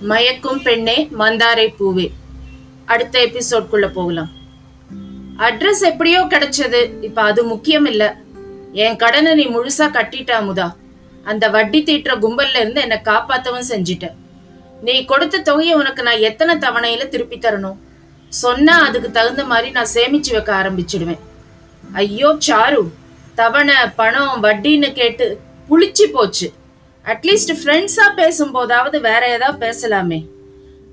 மயக்கும் பெண்ணே மந்தாரை பூவே. அடுத்த எபிசோட்குள்ள போகலாம். அட்ரஸ் எப்படியோ கிடைச்சது. இப்ப அது முக்கியம் இல்ல என் கடனை நீ முழுசா கட்டிட்ட அமுதா. அந்த வட்டி தீட்டுற கும்பல்ல இருந்து என்னை காப்பாத்தவும் செஞ்சிட்ட. நீ கொடுத்த தொகையை உனக்கு நான் எத்தனை தவணையில திருப்பி தரணும்? சொன்னா அதுக்கு தகுந்த மாதிரி நான் சேமிச்சு வைக்க ஆரம்பிச்சிடுவேன். ஐயோ சாரு. தவணை பணம் வட்டின்னு கேட்டு புளிச்சு போச்சு. அட்லீஸ்ட் ஃப்ரெண்ட்ஸாக பேசும்போதாவது வேற ஏதாவது பேசலாமே.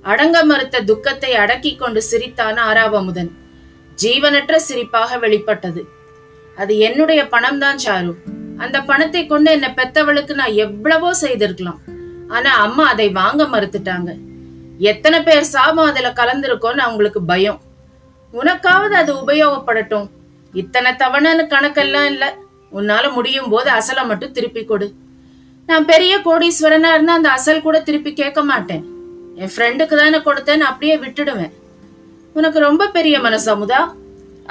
அடங்க மறுத்த துக்கத்தை அடக்கி கொண்டு சிரித்தான் ஆராவமுதன் ஜீவனற்ற சிரிப்பாக வெளிப்பட்டது. அது என்னுடைய பணம் தான் சாரு. அந்த பணத்தை கொண்டு என்னை பெத்தவளுக்கு நான் எவ்வளவோ செய்திருக்கலாம். ஆனா அம்மா அதை வாங்க மறுத்துட்டாங்க. எத்தனை பேர் சாபம் அதுல கலந்துருக்கோன்னு அவங்களுக்கு பயம். உனக்காவது அது உபயோகப்படட்டும். இத்தனை தவணைன்னு கணக்கெல்லாம் இல்லை. உன்னால முடியும் போது அசலை மட்டும் திருப்பி கொடு. நான் பெரிய கோடீஸ்வரனா இருந்தா அந்த அசல் கூட திருப்பி கேட்க மாட்டேன். என் ஃப்ரெண்டுக்கு தானே கொடுத்தேன்னு அப்படியே விட்டுடுவேன். உனக்கு ரொம்ப பெரிய மனசமுதா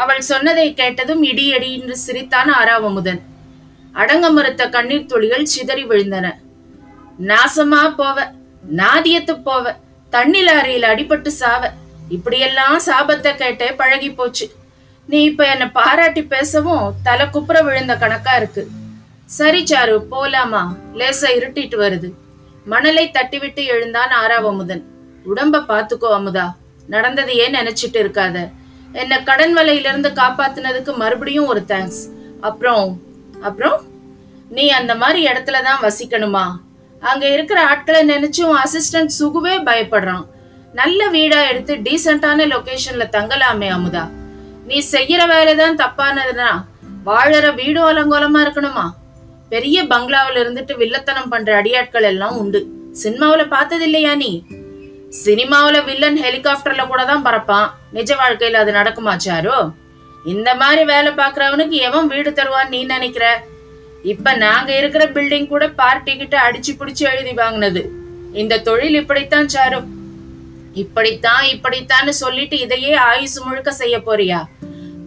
அவள் சொன்னதை கேட்டதும் இடி என்று சிரித்தான் ஆராவமுதன் அடங்க மறுத்த கண்ணீர் துளிகள் சிதறி விழுந்தன. நாசமா போவ நாதியத்து போவ தண்ணி அறையில் அடிபட்டு சாவ. இப்படியெல்லாம் சாபத்தை கேட்டே பழகி போச்சு நீ இப்ப என்ன பாராட்டி பேசவும் தலை குப்புற விழுந்த கணக்கா இருக்கு. சரி சாரு போலாமா? லேசா இருட்டிட்டு வருது. மணலை தட்டிவிட்டு எழுந்தான் ஆறாவமுதன் உடம்ப பாத்துக்கோ அமுதா நடந்ததையே நினைச்சிட்டு இருக்காத? என்ன கடன் வலையிலிருந்து காப்பாத்துனதுக்கு மறுபடியும் ஒரு தேங்க்ஸ் அப்புறம் அப்புறம்? நீ அந்த மாதிரி இடத்துல தான் வசிக்கணுமா? அங்க இருக்கிற ஆட்களை நினைச்சும் உன் அசிஸ்டன்ட் சுகுவே பயப்படுறான். நல்ல வீடா எடுத்து டீசென்டான லொகேஷன்ல தங்கலாமே அமுதா. நீ செய்யற வேலை தான் தப்பானதுன்னா வாழற வீடும் அலங்கோலமா இருக்கணுமா? பெரிய பங்களாவில் இருந்துட்டு வில்லத்தனம் பண்ற அடியாட்கள் எல்லாம் உண்டு. சினிமாவில பார்த்தது இல்லையா நீ? சினிமாவில வில்லன் ஹெலிகாப்டர்ல கூட தான் பறப்பான். நிஜ வாழ்க்கையில அது நடக்குமா சாரு? இந்த மாதிரி வேலை பாக்குறவனுக்கு எவன் வீடு தருவான் நீ நினைக்கிற? இப்ப நாங்க இருக்கிற பில்டிங் கூட பார்ட்டி கிட்ட அடிச்சு பிடிச்சு எழுதி வாங்கினது. இந்த தொழில் இப்படித்தான் சாரு. இப்படித்தான் இப்படித்தான்னு சொல்லிட்டு இதையே ஆயுசு முழுக்க செய்ய போறியா?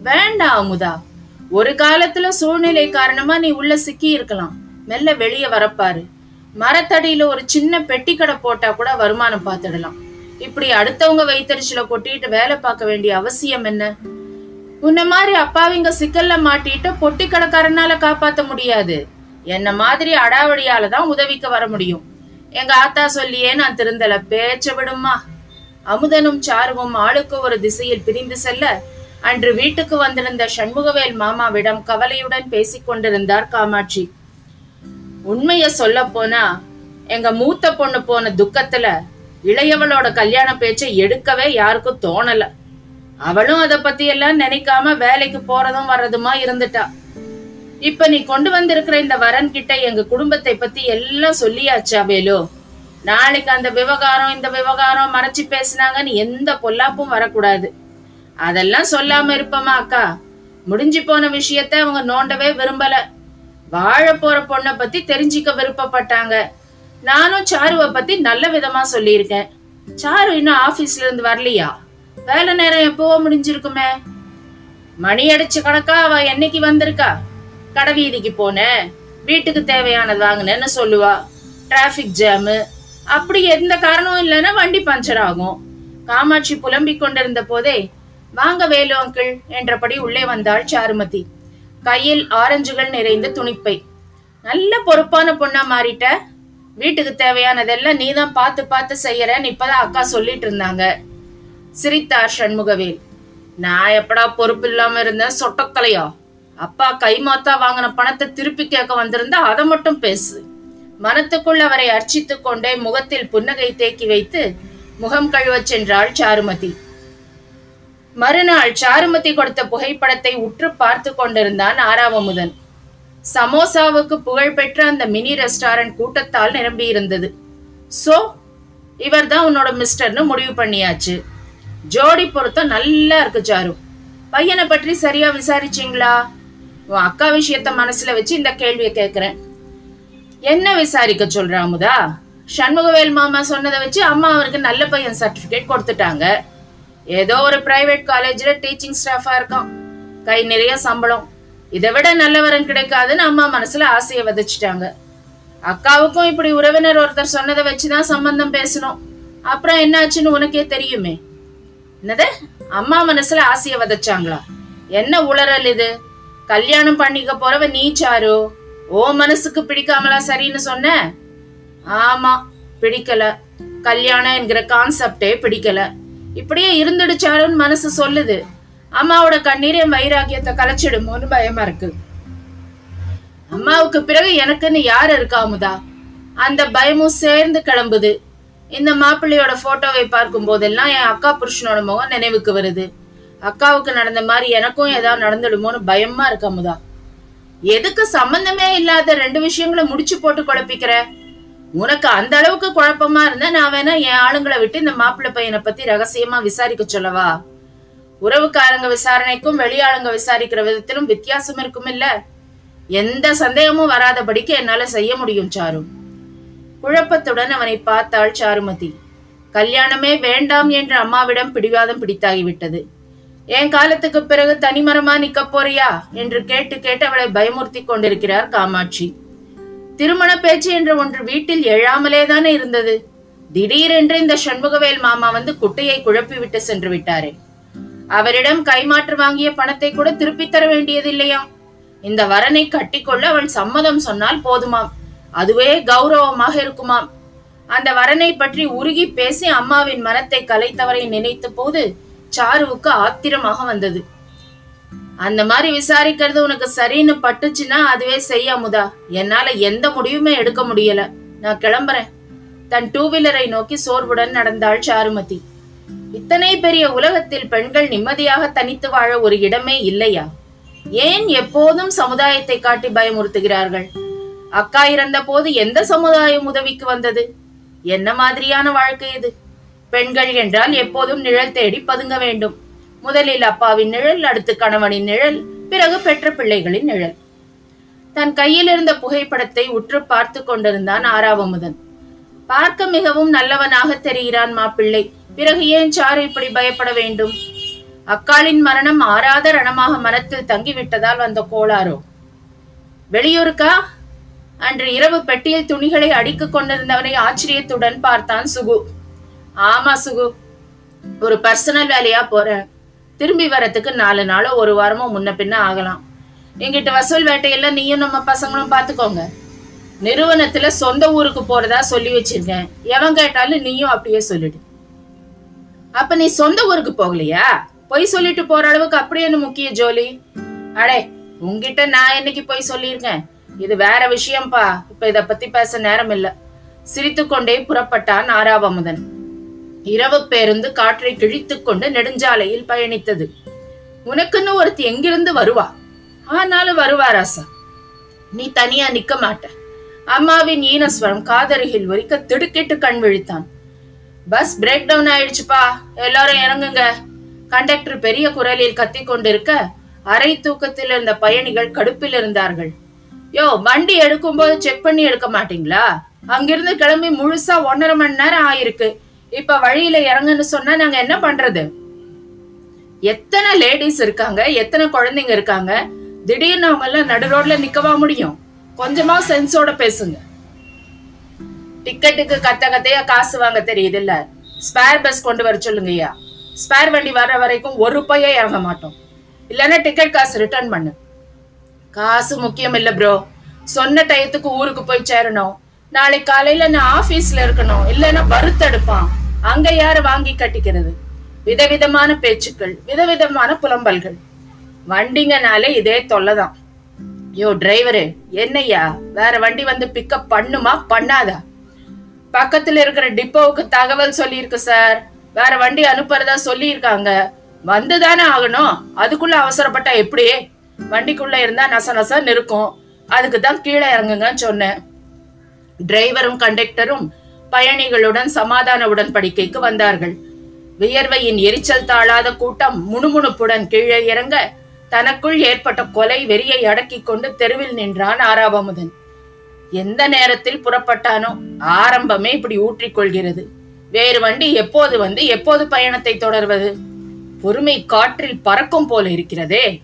வேண்டாம் அமுதா. ஒரு காலத்துல சூழ்நிலை காரணமா நீ உள்ள சிக்கி இருக்கலாம். மெல்ல வெளியே வரப்பாரு. மரத்தடியில ஒரு சின்ன பெட்டி கடை போட்டா கூட வருமானம் பார்த்துடலாம். இப்படி அடுத்தவங்க வைத்தறிச்சல கொட்டிட்டு வேலை பார்க்க வேண்டிய அவசியம் என்ன? உன்ன மாதிரி அப்பாவிங்க சிக்கல்ல மாட்டிட்டு பொட்டி கடைக்காரனால காப்பாத்த முடியாது. என்ன மாதிரி அடாவடியால தான் உதவிக்கு வர முடியும். எங்க ஆத்தா சொல்லியே நான் திருந்தல பேச்ச விடுமா அமுதனும் சாருவும் ஆளுக்கு ஒரு திசையில் பிரிந்து செல்ல அன்று வீட்டுக்கு வந்திருந்த சண்முகவேல் மாமாவிடம் கவலையுடன் பேசிக் கொண்டிருந்தார் காமாட்சி. உண்மைய சொல்ல போனா எங்க மூத்த பொண்ணு போன துக்கத்துல இளையவளோட கல்யாண பேச்சை எடுக்கவே யாருக்கும் தோணல. அவளும் அதை பத்தி எல்லாம் நினைக்காம வேலைக்கு போறதும் வர்றதுமா இருந்துட்டா. இப்ப நீ கொண்டு வந்திருக்கிற இந்த வரன் கிட்ட எங்க குடும்பத்தை பத்தி எல்லாம் சொல்லியாச்சா வேலு? நாளைக்கு அந்த விவகாரம் இந்த விவகாரம் மறைச்சு பேசினாங்கன்னு எந்த பொல்லாப்பும் வரக்கூடாது. அதெல்லாம் சொல்லாம இருப்பமா அக்கா? முடிஞ்சு போன விஷயத்த அவங்க நோண்டவே விரும்பல. வாழ போற பொண்ணை பத்தி தெரிஞ்சுக்க விருப்பப்பட்டாங்க. நானும் சாருவை பத்தி நல்ல விதமா சொல்லியிருக்கேன். சாரு இன்னும் ஆபீஸ்ல இருந்து வரலையா? வேலை நேரம் எப்பவோ முடிஞ்சிருக்குமே. மணி அடிச்ச கணக்கா அவ என்னைக்கு வந்திருக்கா? கடை வீதிக்கு போனேன் வீட்டுக்கு தேவையானது வாங்கினேன்னு சொல்லுவா. Traffic jam. அப்படி எந்த காரணமும் இல்லைன்னா வண்டி பஞ்சர் ஆகும். காமாட்சி புலம்பிக் கொண்டிருந்த போதே வாங்க வேலு அங்கிள் என்றபடி உள்ளே வந்தாள் சாருமதி. கையில் ஆரஞ்சுகள் நிறைந்த துணிப்பை. நல்ல பொறுப்பான பொண்ணா மாறிட்ட. வீட்டுக்கு தேவையானதெல்லாம் நீதான் பார்த்து பார்த்து செய்யறன்னு இப்பதான் அக்கா சொல்லிட்டு இருந்தாங்க. சிரித்தார் சண்முகவேல். நான் எப்படா பொறுப்பு இல்லாம இருந்தேன் சொட்டக்கலையா? அப்பா கைமாத்தா வாங்கின பணத்தை திருப்பி கேட்க வந்திருந்தா அதை மட்டும் பேசு. மனத்துக்குள் அவரை அர்ச்சித்து கொண்டே முகத்தில் புன்னகை தேக்கி வைத்து முகம் கழுவச் சென்றாள் சாருமதி. மறுநாள் சாருமதி கொடுத்த புகைப்படத்தை உற்று பார்த்து கொண்டிருந்தான் ஆறாவமுதன். சமோசாவுக்கு புகழ்பெற்ற அந்த மினி ரெஸ்டாரண்ட் கூட்டத்தால் நிரம்பியிருந்தது. சோ இவர்தான் உன்னோட மிஸ்டர்னு முடிவு பண்ணியாச்சு. ஜோடி பொருத்தம் நல்லா இருக்கு சாரு. பையனை பற்றி சரியா விசாரிச்சீங்களா? உன் அக்கா விஷயத்த மனசுல வச்சு இந்த கேள்வியை கேக்குறேன். என்ன விசாரிக்க சொல்ற அமுதா? சண்முகவேல் மாமா சொன்னதை வச்சு அம்மா அவருக்கு நல்ல பையன் சர்டிபிகேட் கொடுத்துட்டாங்க. ஏதோ ஒரு பிரைவேட் காலேஜ்ல டீச்சிங் ஸ்டாஃபா இருக்கான். கை நிறைய சம்பளம். இதை விட நல்லவரன் கிடைக்காதுன்னு அம்மா மனசுல ஆசையை விதைச்சிட்டாங்க. அக்காவுக்கும் இப்படி உறவினர் ஒருத்தர் சொன்னதை வச்சுதான் சம்பந்தம் பேசணும். அப்புறம் என்னாச்சுன்னு உனக்கே தெரியுமே. என்னது? அம்மா மனசுல ஆசைய விதைச்சாங்களா? என்ன உளறல் இது? கல்யாணம் பண்ணிக்க போறவ நீ சாரு? ஓ மனசுக்கு பிடிக்காமலா சரின்னு சொன்ன? ஆமா பிடிக்கல. கல்யாணம் என்கிற கான்செப்டே பிடிக்கல. இப்படியே இருந்துடுச்சாலும்னு மனசு சொல்லுது. அம்மாவோட கண்ணீர் என் வைராக்கியத்தை கலைச்சிடுமோன்னு பயமா இருக்கு. அம்மாவுக்கு பிறகு எனக்குன்னு யார் இருக்கா அமுதா? அந்த பயமும் சேர்ந்து கிளம்புது. இந்த மாப்பிள்ளையோட போட்டோவை பார்க்கும் போதெல்லாம் என் அக்கா புருஷனோட முகம் நினைவுக்கு வருது. அக்காவுக்கு நடந்த மாதிரி எனக்கும் ஏதாவது நடந்துடுமோன்னு பயமா இருக்கு அமுதா. எதுக்கு சம்பந்தமே இல்லாத ரெண்டு விஷயங்களை முடிச்சு போட்டு குழப்பிக்கிற? உனக்கு அந்த அளவுக்கு குழப்பமா இருந்தா நான் வேணா என் ஆளுங்களை விட்டு இந்த மாப்பிள்ளை பையனை பத்தி ரகசியமா விசாரிக்க சொல்லவா? உறவுக்காரங்க விசாரணைக்கும் வெளியாளுங்க விசாரிக்கிற விதத்திலும் வித்தியாசம் இருக்கும் இல்ல? எந்த சந்தேகமும் வராதபடிக்கு என்னால செய்ய முடியும் சாரு. குழப்பத்துடன் அவனை பார்த்தாள் சாருமதி. கல்யாணமே வேண்டாம் என்று அம்மாவிடம் பிடிவாதம் பிடித்தாகிவிட்டது. என் காலத்துக்கு பிறகு தனிமரமா நிக்க போறியா? என்று கேட்டு கேட்டு அவளை பயமுறுத்தி கொண்டிருக்கிறார் காமாட்சி. திருமண பேச்சு என்ற ஒன்று வீட்டில் எழாமலே தானே இருந்தது. திடீரென்று இந்த சண்முகவேல் மாமா வந்து குட்டையை குழப்பி விட்டு சென்று விட்டாரே. அவரிடம் கைமாற்று வாங்கிய பணத்தை கூட திருப்பித் தர வேண்டியதில்லையாம். இந்த வரனை கட்டிக்கொள்ள அவள் சம்மதம் சொன்னால் போதுமாம். அதுவே கௌரவமாக இருக்குமாம். அந்த வரனை பற்றி உருகி பேசி அம்மாவின் மனத்தை கலைத்தவரை நினைத்த போது சாருவுக்கு ஆத்திரமாக வந்தது. அந்த மாதிரி விசாரிக்கிறது உனக்கு சரின்னு பட்டுச்சுன்னா அதுவே செய்ய அமுதா என்னால எந்த முடிவுமே எடுக்க முடியல. நான் கிளம்புறேன். தன் டூ வீலரை நோக்கி சோர்வுடன் நடந்தாள் சாருமதி. இத்தனை பெரிய உலகத்தில் பெண்கள் நிம்மதியாக தனித்து வாழ ஒரு இடமே இல்லையா? ஏன் எப்போதும் சமுதாயத்தை காட்டி பயமுறுத்துகிறார்கள்? அக்கா இறந்த போது எந்த சமுதாயம் உதவிக்கு வந்தது? என்ன மாதிரியான வாழ்க்கை இது? பெண்கள் என்றால் எப்போதும் நிழல் தேடி பதுங்க வேண்டும். முதலில் அப்பாவின் நிழல் அடுத்து கணவனின் நிழல் பிறகு பெற்ற பிள்ளைகளின் நிழல். தன் கையில் இருந்த புகைப்படத்தை உற்று பார்த்து கொண்டிருந்தான் ஆறாவமுதன். பார்க்க மிகவும் நல்லவனாக தெரிகிறான் மாப்பிள்ளை பிறகு ஏன் சாரு இப்படி பயப்பட வேண்டும்? அக்காளின் மரணம் ஆறாத ரணமாக மனத்தில் தங்கிவிட்டதால் வந்த கோளாரோ வெளியூருக்கா? அன்று இரவு பெட்டியில் துணிகளை அடித்துக் கொண்டிருந்தவனை ஆச்சரியத்துடன் பார்த்தான் சுகு. ஆமா சுகு ஒரு பர்சனல் வேலையா போறேன். திரும்பி வரத்துக்கு நாலு நாளோ ஒரு வாரமோ முன்ன பின்ன ஆகலாம். எங்கிட்ட வசூல் வேட்டையெல்லாம் நீயும் நம்ம பசங்களும் பார்த்துக்கோங்க நிறுவனத்துல சொந்த ஊருக்கு போறதா சொல்லி வச்சிருக்கேன். எவன் கேட்டாலும் நீயும் அப்படியே சொல்லிடு. அப்ப நீ சொந்த ஊருக்கு போகலையா? பொய் சொல்லிட்டு போற அளவுக்கு அப்படி என்ன முக்கிய ஜோலி? அடே உங்ககிட்ட நான் என்னைக்கு போய் சொல்லியிருக்கேன்? இது வேற விஷயம்பா. இப்ப இத பத்தி பேச நேரம் இல்ல. சிரித்துக்கொண்டே புறப்பட்டான் ஆறாவமுதன். இரவு பேருந்து காற்றை கிழித்துக் கொண்டு நெடுஞ்சாலையில் பயணித்தது. உனக்குன்னு ஒருத்தி எங்கிருந்து வருவா? ஆனாலும் வருவா ராசா. நீ தனியா நிக்க மாட்ட. அம்மாவின் ஈனஸ்வரம் காதருகில் ஒலிக்க திடுக்கிட்டு கண் விழித்தான். பஸ் பிரேக் டவுன் ஆயிடுச்சுப்பா. எல்லாரும் இறங்குங்க. கண்டக்டர் பெரிய குரலில் கத்திக் கொண்டிருக்க அரை தூக்கத்தில் இருந்த பயணிகள் கடுப்பில் இருந்தார்கள். யோ வண்டி எடுக்கும்போது செக் பண்ணி எடுக்க மாட்டீங்களா? அங்கிருந்து கிளம்பி முழுசா ஒன்னரை மணி நேரம் ஆயிருக்கு. இப்ப வழியில இறங்குன்னு சொன்னா நாங்க என்ன பண்றது? எத்தனை லேடிஸ் இருக்காங்க எத்தனை குழந்தைங்க இருக்காங்க திடீர்னு அவங்க எல்லாம் நடு ரோட்ல நிக்கவா முடியும்? கொஞ்சமா சென்ஸோட பேசுங்க. டிக்கெட்டுக்கு கத்த கத்தையா காசு வாங்க தெரியுது இல்ல ஸ்பேர் பஸ் கொண்டு வர சொல்லுங்கய்யா ஸ்பேர் வண்டி வர்ற வரைக்கும் ஒரு ரூபாயே இறங்க மாட்டோம். இல்லைன்னா டிக்கெட் காசு ரிட்டர்ன் பண்ணு. காசு முக்கியம் இல்ல ப்ரோ சொன்ன டயத்துக்கு ஊருக்கு போய் சேரணும். நாளை காலையில நான் ஆபீஸ்ல இருக்கணும். இல்லைன்னா வறுத்தெடுப்பான் அங்க யாரு வாங்கி கட்டிக்கிறது? விதவிதமான பேச்சுக்கள் விதவிதமான புலம்பல்கள். வண்டிங்கனாலே இதே தொல்லைதான். யோ டிரைவரு என்னய்யா? வேற வண்டி வந்து பிக்கப் பண்ணுமா? பண்ணாதா? பக்கத்துல இருக்கிற டிப்போவுக்கு தகவல் சொல்லியிருக்கு சார். வேற வண்டி அனுப்புறதா சொல்லியிருக்காங்க. வந்துதானே ஆகணும். அதுக்குள்ள அவசரப்பட்டா எப்படி வண்டிக்குள்ள இருந்தா நச நசன்னு இருக்கும். அதுக்கு தான் கீழே இறங்குங்கன்னு சொன்னேன். டிரைவரும் கண்டக்டரும் பயணிகளுடன் சமாதான உடன்படிக்கைக்கு வந்தார்கள். வியர்வையின் எரிச்சல் தாழாத கூட்டம் முணுமுணுப்புடன் கீழே இறங்க தனக்குள் ஏற்பட்ட கொலை வெறியை அடக்கிக் கொண்டு தெருவில் நின்றான் ஆராபமுதன் எந்த நேரத்தில் புறப்பட்டானோ ஆரம்பமே இப்படி ஊற்றிக் கொள்கிறது வேறு வண்டி எப்போது வந்து எப்போது பயணத்தை தொடர்வது? பொறுமை காற்றில் பறக்கும் போல இருக்கிறதே.